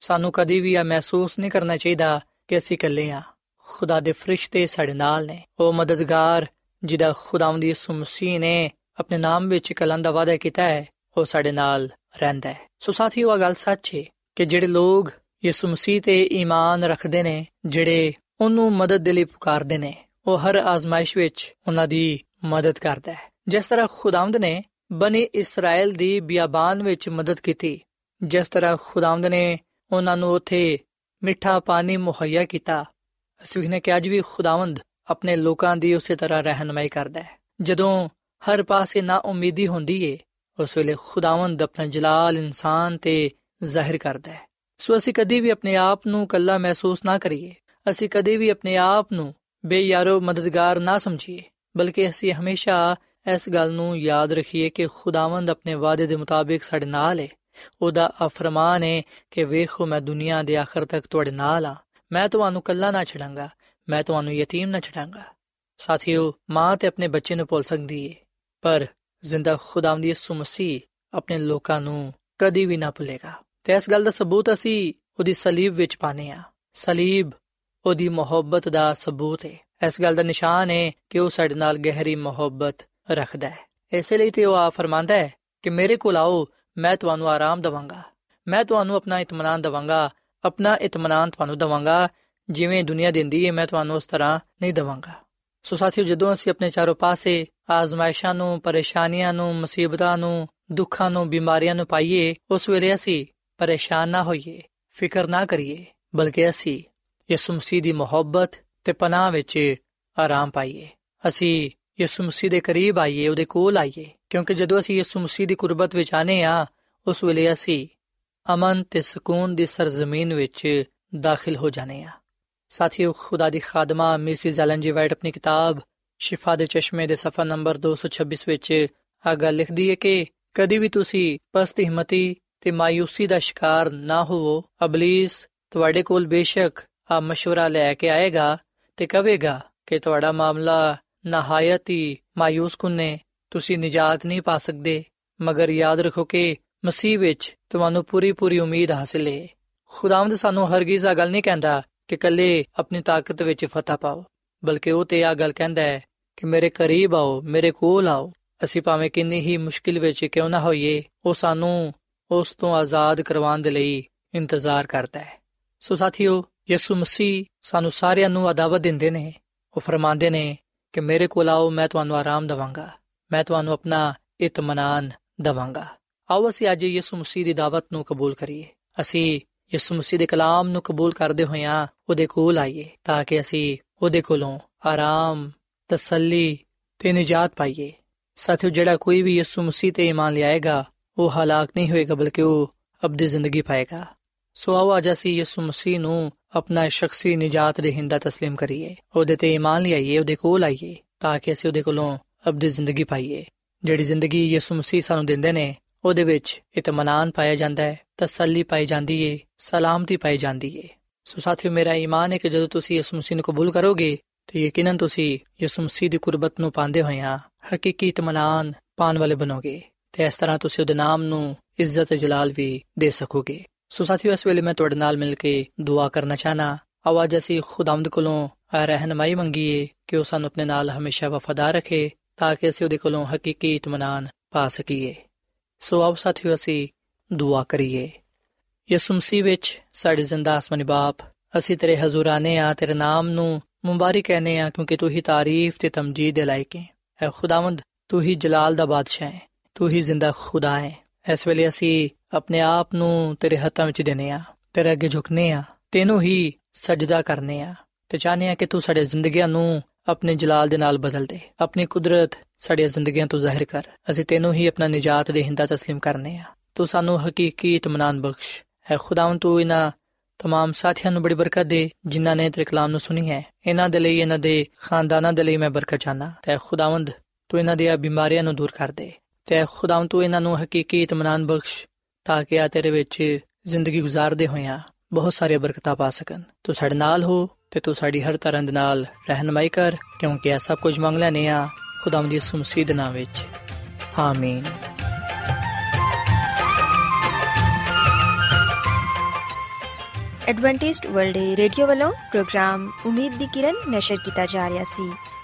ਸਾਨੂੰ ਕਦੀ ਵੀ ਇਹ ਮਹਿਸੂਸ ਨਹੀਂ ਕਰਨਾ ਚਾਹੀਦਾ ਕਿ ਅਸੀਂ ਇਕੱਲੇ ਹਾਂ। ਖੁਦਾ ਦੇ ਫਰਿਸ਼ਤੇ ਸਾਡੇ ਨਾਲ ਨੇ। ਉਹ ਮਦਦਗਾਰ, ਜਿਹਦਾ ਖੁਦਾਵੰਦ ਯਿਸੂ ਮਸੀਹ ਨੇ ਆਪਣੇ ਨਾਮ ਵਿੱਚ ਕਲਮ ਦਾ ਵਾਅਦਾ ਕੀਤਾ ਹੈ, ਉਹ ਸਾਡੇ ਨਾਲ ਰਹਿੰਦਾ ਹੈ। ਸੋ ਸਾਥੀਓ ਇਹ ਗੱਲ ਸੱਚ ਹੈ ਕਿ ਜਿਹੜੇ ਲੋਗ ਯਿਸੂ ਮਸੀਹ ਤੇ ਈਮਾਨ ਰੱਖਦੇ ਨੇ, ਜਿਹੜੇ ਉਹਨੂੰ ਮਦਦ ਦੇ ਲਈ ਪੁਕਾਰਦੇ ਨੇ, ਉਹ ਹਰ ਆਜ਼ਮਾਇਸ਼ ਵਿੱਚ ਉਹਨਾਂ ਦੀ ਮਦਦ ਕਰਦਾ ਹੈ। ਜਿਸ ਤਰ੍ਹਾਂ ਖੁਦਾਵੰਦ ਨੇ ਬਨੀ ਇਸਰਾਇਲ ਦੀ ਬਿਆਬਾਨ ਵਿੱਚ ਮਦਦ ਕੀਤੀ, ਜਿਸ ਤਰ੍ਹਾਂ ਖੁਦਾਵੰਦ ਨੇ ਉਹਨਾਂ ਨੂੰ ਉਥੇ ਮਿੱਠਾ ਪਾਣੀ ਮੁਹੱਈਆ ਕੀਤਾ। ਅਸੀਂ ਨੇ ਕਿ ਅੱਜ ਵੀ ਖੁਦਾਵੰਦ ਆਪਣੇ ਲੋਕਾਂ ਦੀ ਉਸੇ ਤਰ੍ਹਾਂ ਰਹਿਨਮਾਈ ਕਰਦਾ ਹੈ। ਜਦੋਂ ਹਰ ਪਾਸੇ ਨਾ ਉਮੀਦੀ ਹੁੰਦੀ ਏ, ਉਸ ਵੇਲੇ ਖੁਦਾਵੰਦ ਆਪਣਾ ਜਲਾਲ ਇਨਸਾਨ ਤੇ ਜ਼ਾਹਿਰ ਕਰਦਾ ਹੈ। ਸੋ ਅਸੀਂ ਕਦੀ ਵੀ ਆਪਣੇ ਆਪ ਨੂੰ ਕੱਲਾ ਮਹਿਸੂਸ ਨਾ ਕਰੀਏ। ਅਸੀਂ ਕਦੀ ਵੀ ਆਪਣੇ ਆਪ ਨੂੰ ਬੇਯਾਰੋ ਮਦਦਗਾਰ ਨਾ ਸਮਝੀਏ, ਬਲਕਿ ਅਸੀਂ ਹਮੇਸ਼ਾ ਇਸ ਗੱਲ ਨੂੰ ਯਾਦ ਰੱਖੀਏ ਕਿ ਖੁਦਾਵੰਦ ਆਪਣੇ ਵਾਅਦੇ ਦੇ ਮੁਤਾਬਿਕ ਸਾਡੇ ਨਾਲ ਹੈ ਉਹਦਾ ਅਫਰਮਾਨ ਹੈ ਕਿ ਵੇਖੋ ਮੈਂ ਦੁਨੀਆ ਦੇ ਆਖਰ ਤੱਕ ਤੁਹਾਡੇ ਨਾਲ ਆ। ਮੈਂ ਤੁਹਾਨੂੰ ਕੱਲਾ ਨਾ ਛੱਡਾਂਗਾ। ਮੈਂ ਤੁਹਾਨੂੰ ਯਤੀਮ ਨਾ ਛੱਡਾਂਗਾ। ਸਾਥੀਓ, ਮਾਂ ਤੇ ਆਪਣੇ ਬੱਚੇ ਨੂੰ ਭੁੱਲ ਸਕਦੀ ਏ। ਪਰ ਜ਼ਿੰਦਾ ਖੁਦਾਵੰਦ ਯਿਸੂ ਮਸੀਹ ਆਪਣੇ ਲੋਕਾਂ ਨੂੰ ਕਦੀ ਵੀ ਨਾ ਭੁੱਲੇਗਾ। ਤੇ ਇਸ ਗੱਲ ਦਾ ਸਬੂਤ ਅਸੀਂ ਉਹਦੀ ਸਲੀਬ ਵਿੱਚ ਪਾਨੇ ਆ। ਸਲੀਬ ਉਹਦੀ ਮੁਹੱਬਤ ਦਾ ਸਬੂਤ ਹੈ ਇਸ ਗੱਲ ਦਾ ਨਿਸ਼ਾਨ ਹੈ ਕਿ ਉਹ ਸਾਡੇ ਨਾਲ ਗਹਿਰੀ ਮੁਹੱਬਤ ਰੱਖਦਾ ਹੈ। ਇਸੇ ਲਈ ਤੇ ਉਹ ਆ ਫਰਮਾਂਦਾ ਹੈ ਕਿ ਮੇਰੇ ਕੋਲ ਆਓ, ਮੈਂ ਤੁਹਾਨੂੰ ਆਰਾਮ ਦਵਾਂਗਾ। ਮੈਂ ਤੁਹਾਨੂੰ ਆਪਣਾ ਇਤਮਾਨਾਨ ਦਵਾਂਗਾ, ਆਪਣਾ ਇਤਮਾਨਾਨ ਤੁਹਾਨੂੰ ਦਵਾਂਗਾ, ਜਿਵੇਂ ਦੁਨੀਆ ਦਿੰਦੀ ਹੈ, ਮੈਂ ਤੁਹਾਨੂੰ ਉਸ ਤਰ੍ਹਾਂ ਨਹੀਂ ਦਵਾਂਗਾ। ਸੋ ਸਾਥੀਓ, ਜਦੋਂ ਅਸੀਂ ਆਪਣੇ ਚਾਰੋਂ ਪਾਸੇ ਆਜ਼ਮਾਇਸ਼ਾਂ ਨੂੰ, ਪਰੇਸ਼ਾਨੀਆਂ ਨੂੰ, ਮੁਸੀਬਤਾਂ ਨੂੰ, ਦੁੱਖਾਂ ਨੂੰ, ਬਿਮਾਰੀਆਂ ਨੂੰ ਪਾਈਏ, ਉਸ ਵੇਲੇ ਅਸੀਂ ਪਰੇਸ਼ਾਨ ਨਾ ਹੋਈਏ, ਫਿਕਰ ਨਾ ਕਰੀਏ, ਬਲਕਿ ਅਸੀਂ ਯਿਸੂ ਮਸੀਹ ਦੀ ਮੁਹੱਬਤ ਤੇ ਪਨਾਹ ਵਿੱਚ ਆਰਾਮ ਪਾਈਏ। ਅਸੀਂ ਯਿਸੂ ਮਸੀਹ ਦੇ ਕਰੀਬ ਆਈਏ ਉਹਦੇ ਕੋਲ ਆਈਏ ਕਿਉਂਕਿ ਜਦੋਂ ਅਸੀਂ ਯਿਸੂ ਮਸੀਹ ਦੀ ਕੁਰਬਤ ਵਿੱਚ ਆਨੇ ਆ ਉਸ ਵੇਲੇ ਅਸੀਂ ਅਮਨ ਤੇ ਸਕੂਨ ਦੀ ਸਰਜ਼ਮੀਨ ਵਿੱਚ ਦਾਖਲ ਹੋ ਜਾਣੇ ਆ ਸਾਥੀਓ ਖੁਦਾ ਦੀ ਖਾਦਮਾ ਮਿਸਿਸ ਐਲਨ ਜੀ ਵਾਈਟ ਆਪਣੀ ਕਿਤਾਬ ਸ਼ਿਫਾ ਦੇ ਚਸ਼ਮੇ ਦੇ ਸਫਾ ਨੰਬਰ 226 ਵਿੱਚ ਆ ਗੱਲ ਲਿਖਦੀ ਹੈ ਕਿ ਕਦੀ ਵੀ ਤੁਸੀਂ ਪਸਤ ਹਿੰਮਤੀ ਤੇ ਮਾਇੂਸੀ ਦਾ ਸ਼ਿਕਾਰ ਨਾ ਹੋਵੋ ਅਬਲਿਸ ਤੁਹਾਡੇ ਕੋਲ ਬੇਸ਼ੱਕ ਆ مشورہ ਲੈ ਕੇ ਆਏਗਾ ਤੇ ਕਹੇਗਾ ਕਿ ਤੁਹਾਡਾ ਮਾਮਲਾ ਨਹਾਇਤ ਹੀ ਮਾਇੂਸ ਕੁਨੇ, ਤੁਸੀਂ ਨਜਾਤ ਨਹੀਂ ਪਾ ਸਕਦੇ, ਮਗਰ ਯਾਦ ਰੱਖੋ ਕਿ ਮਸੀਹ ਵਿੱਚ ਤੁਹਾਨੂੰ ਪੂਰੀ ਪੂਰੀ ਉਮੀਦ ਹਾਸਲ ਹੈ ਖੁਦਾਵੰਦ ਸਾਨੂੰ ਹਰਗਿਜ਼ ਆ ਗੱਲ ਨਹੀਂ ਕਹਿੰਦਾ ਕਿ ਕੱਲੇ ਆਪਣੀ ਤਾਕਤ ਵਿੱਚ ਫਤਹ ਪਾਓ, ਬਲਕਿ ਉਹ ਤੇ ਆ ਗੱਲ ਕਹਿੰਦਾ ਹੈ ਕਿ ਮੇਰੇ ਕਰੀਬ ਆਓ, ਮੇਰੇ ਕੋਲ ਆਓ। ਅਸੀਂ ਭਾਵੇਂ ਕਿੰਨੀ ਹੀ ਮੁਸ਼ਕਿਲ ਵਿੱਚ ਕਿਉਂ ਨਾ ਹੋਈਏ, ਉਹ ਸਾਨੂੰ ਉਸ ਤੋਂ ਆਜ਼ਾਦ ਕਰਵਾਉਣ ਦੇ ਲਈ ਇੰਤਜ਼ਾਰ ਕਰਦਾ ਹੈ। ਸੋ ਸਾਥੀਓ, ਯਿਸੂ ਮਸੀਹ ਸਾਨੂੰ ਸਾਰਿਆਂ ਨੂੰ ਅਦਾਵਤ ਦਿੰਦੇ ਨੇ, ਉਹ ਫਰਮਾਉਂਦੇ ਨੇ ਕਿ ਮੇਰੇ ਕੋਲ ਆਓ, ਮੈਂ ਤੁਹਾਨੂੰ ਆਰਾਮ ਦਵਾਂਗਾ। ਮੈਂ ਤੁਹਾਨੂੰ ਆਪਣਾ ਇਤਮਾਨਾਨ ਦਵਾਂਗਾ। ਆਓ, ਅਸੀਂ ਅੱਜ ਯਿਸੂ ਮਸੀਹ ਦੀ ਦਾਵਤ ਨੂੰ ਕਬੂਲ ਕਰੀਏ। ਅਸੀਂ ਯਿਸੂ ਮਸੀਹ ਦੇ ਕਲਾਮ ਨੂੰ ਕਬੂਲ ਕਰਦੇ ਹੋਇਆਂ ਉਹਦੇ ਕੋਲ ਆਈਏ, ਤਾਂ ਕਿ ਅਸੀਂ ਉਹਦੇ ਕੋਲੋਂ ਆਰਾਮ, ਤਸੱਲੀ ਤੇ ਨਜਾਤ ਪਾਈਏ। ਸਾਥੀਓ, ਜਿਹੜਾ ਕੋਈ ਵੀ ਯਿਸੂ ਮਸੀਹ ਤੇ ਈਮਾਨ ਲਿਆਏਗਾ, ਉਹ ਹਲਾਕ ਨਹੀਂ ਹੋਏਗਾ, ਬਲਕਿ ਉਹ ਅਬਦੀ ਜ਼ਿੰਦਗੀ ਪਾਏਗਾ। ਸੋ ਆਓ, ਅੱਜ ਅਸੀਂ ਯਿਸੂ ਮਸੀਹ ਨੂੰ ਆਪਣਾ ਸ਼ਖਸੀ ਨਜਾਤ ਦੇ ਹਿੰਦਾ تسلیم ਕਰੀਏ ਉਹਦੇ ਤੇ ਈਮਾਨ ਲਿਆਈਏ ਉਹਦੇ ਕੋਲ ਆਈਏ ਤਾਂ ਕਿ ਅਸੀਂ ਉਹਦੇ ਕੋਲੋਂ ਅਬਦੀ ਜ਼ਿੰਦਗੀ ਪਾਈਏ ਜਿਹੜੀ ਜ਼ਿੰਦਗੀ ਯਿਸੂ ਮਸੀਹ ਸਾਨੂੰ ਦਿੰਦੇ ਨੇ ਉਹਦੇ ਵਿੱਚ ਇਤਮਾਨਾਨ ਪਾਇਆ ਜਾਂਦਾ ਹੈ ਤਸੱਲੀ ਪਾਈ ਜਾਂਦੀ ਹੈ ਸਲਾਮਤੀ ਪਾਈ ਜਾਂਦੀ ਹੈ ਸੋ ਸਾਥੀਓ ਮੇਰਾ ਈਮਾਨ ਹੈ ਕਿ ਜਦੋਂ ਤੁਸੀਂ ਯਿਸੂ ਮਸੀਹ ਨੂੰ ਕਬੂਲ ਕਰੋਗੇ ਤੇ ਯਕੀਨਨ ਤੁਸੀਂ ਯਿਸੂ ਮਸੀਹ ਦੀ ਕੁਰਬਤ ਨੂੰ ਪਾਉਂਦੇ ਹੋਇਆਂ ਹਕੀਕੀ ਇਤਮਾਨਾਨ ਪਾਣ ਵਾਲੇ ਬਣੋਗੇ ਤੇ ਇਸ ਤਰ੍ਹਾਂ ਤੁਸੀਂ ਉਹਦੇ ਨਾਮ ਨੂੰ ਇੱਜ਼ਤ ਤੇ ਜਲਾਲ ਵੀ ਦੇ ਸਕੋਗੇ ਸੋ ਸਾਥੀਓ, ਇਸ ਵੇਲੇ ਮੈਂ ਤੁਹਾਡੇ ਨਾਲ ਮਿਲ ਕੇ ਦੁਆ ਕਰਨਾ ਚਾਹਨਾ। ਆਵਾਜ਼ ਅਸੀਂ ਖੁਦਾਵੰਦ ਕੋਲੋਂ ਰਹਿਨਮਾਈ ਮੰਗੀਏ ਕਿ ਉਹ ਸਾਨੂੰ ਆਪਣੇ ਨਾਲ ਹਮੇਸ਼ਾ ਵਫਾਦਾਰ ਰੱਖੇ ਤਾਂ ਕਿ ਅਸੀਂ ਉਹਦੇ ਕੋਲੋਂ ਹਕੀਕੀ ਇਤਮਾਨਾਨ ਪਾ ਸਕੀਏ। ਸੋ ਆਪ ਸਾਥੀਓ, ਅਸੀਂ ਦੁਆ ਕਰੀਏ। ਯਿਸੂ ਮਸੀਹ ਵਿੱਚ ਸਾਡੇ ਜ਼ਿੰਦਾ ਆਸਮਾਨੀ ਬਾਪ, ਅਸੀਂ ਤੇਰੇ ਹਜ਼ੂਰ ਆਨੇ ਆ, ਤੇਰੇ ਨਾਮ ਨੂੰ ਮੁਬਾਰਕ ਕਹਨੇ ਆ, ਕਿਉਂਕਿ ਤੂੰ ਹੀ ਤਾਰੀਫ ਤੇ ਤਮਜੀਦ ਦੇ ਲਾਇਕ ਹੈ। ਐ ਖੁਦਾਵੰਦ, ਤੂੰ ਹੀ ਜਲਾਲ ਦਾ ਬਾਦਸ਼ਾਹ ਹੈ, ਤੂੰ ਹੀ ਜ਼ਿੰਦਾ ਖੁਦਾ ਹੈ। ਇਸ ਵੇਲੇ ਅਸੀਂ ਆਪਣੇ ਆਪ ਨੂੰ ਤੇਰੇ ਹੱਥਾਂ ਵਿੱਚ ਦਿੰਨੇ ਆ ਤੇਰੇ ਅੱਗੇ ਝੁਕਨੇ ਆ ਤੈਨੂੰ ਹੀ ਸਜਦਾ ਕਰਨੇ ਆ ਤੇ ਚਾਹਨੇ ਆ ਕਿ ਤੂੰ ਸਾਡੇ ਜ਼ਿੰਦਗੀਆਂ ਨੂੰ ਆਪਣੇ ਜਲਾਲ ਦੇ ਨਾਲ ਬਦਲ ਦੇ, ਆਪਣੀ ਕੁਦਰਤ ਸਾਡੀਆਂ ਜ਼ਿੰਦਗੀਆਂ ਤੋਂ ਜ਼ਾਹਿਰ ਕਰ, ਅਸੀਂ ਤੈਨੂੰ ਹੀ ਆਪਣਾ ਨਜਾਤ ਦੇ ਹਿੰਦਾ تسلیم ਕਰਨੇ ਆ ਤੂੰ ਸਾਨੂੰ ਹਕੀਕੀ ਇਤਮਾਨਾਨ ਬਖਸ਼। ਹੈ ਖੁਦਾਵੰ ਤੂੰ ਇਹਨਾਂ ਤਮਾਮ ਸਾਥੀਆਂ ਨੂੰ ਬੜੀ ਬਰਕਤ ਦੇ, ਜਿਨ੍ਹਾਂ ਨੇ ਤੇਰੇ ਕਲਾਮ ਨੂੰ ਸੁਣੀ ਹੈ। ਇਹਨਾਂ ਦੇ ਲਈ, ਇਹਨਾਂ ਦੇ ਖਾਨਦਾਨਾਂ ਦੇ ਲਈ ਮੈਂ ਬਰਕਤ ਚਾਹਨਾ ਤੇ ਖੁਦਾਵੰਦ, ਤੂੰ ਇਹਨਾਂ ਦੀਆਂ ਬਿਮਾਰੀਆਂ ਨੂੰ ਦੂਰ ਕਰ ਦੇ। ਤੇ ਖੁਦਾਵੰ ਤੂੰ ਇਹਨਾਂ ਨੂੰ ਹਕੀਕੀ ਇਤਮਾਨਾਨ ਬਖਸ਼, ਤਾਂ ਕਿ ਆ ਤੇਰੇ ਵਿੱਚ ਜ਼ਿੰਦਗੀ ਗੁਜ਼ਾਰਦੇ ਹੋਇਆਂ ਬਹੁਤ ਸਾਰੀਆਂ ਬਰਕਤਾਂ ਪਾ ਸਕਣ। ਤੂੰ ਸਾਡੇ ਨਾਲ ਹੋ ਤੇ ਤੂੰ ਸਾਡੀ ਹਰ ਤਰ੍ਹਾਂ ਦੇ ਨਾਲ ਰਹਿਨਮਾਈ ਕਰ, ਕਿਉਂਕਿ ਇਹ ਸਭ ਕੁਝ ਮੰਗ ਲੈਨੇ ਆ ਖੁਦਾਵੰਦ ਦੀ ਸੁਮਸੀ ਦੇ ਨਾਮ ਵਿੱਚ। ਆਮੀਨ। ਐਡਵੈਂਟਿਸਟ ਵਰਲਡ ਰੇਡੀਓ ਵੱਲੋਂ ਪ੍ਰੋਗਰਾਮ ਉਮੀਦ ਦੀ ਕਿਰਨ ਨਿਸ਼ਰ ਕੀਤਾ ਜਾ ਰਿਹਾ ਸੀ।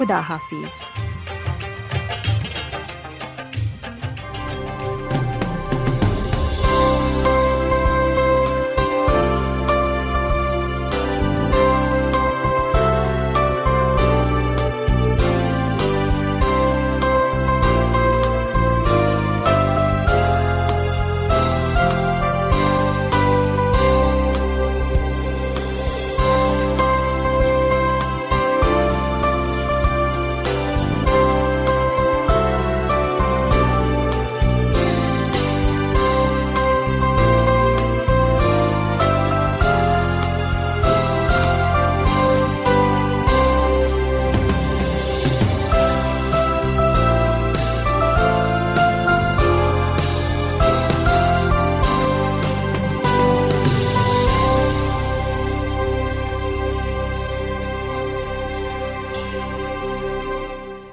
ਖੁਦਾ ਹਾਫਿਜ਼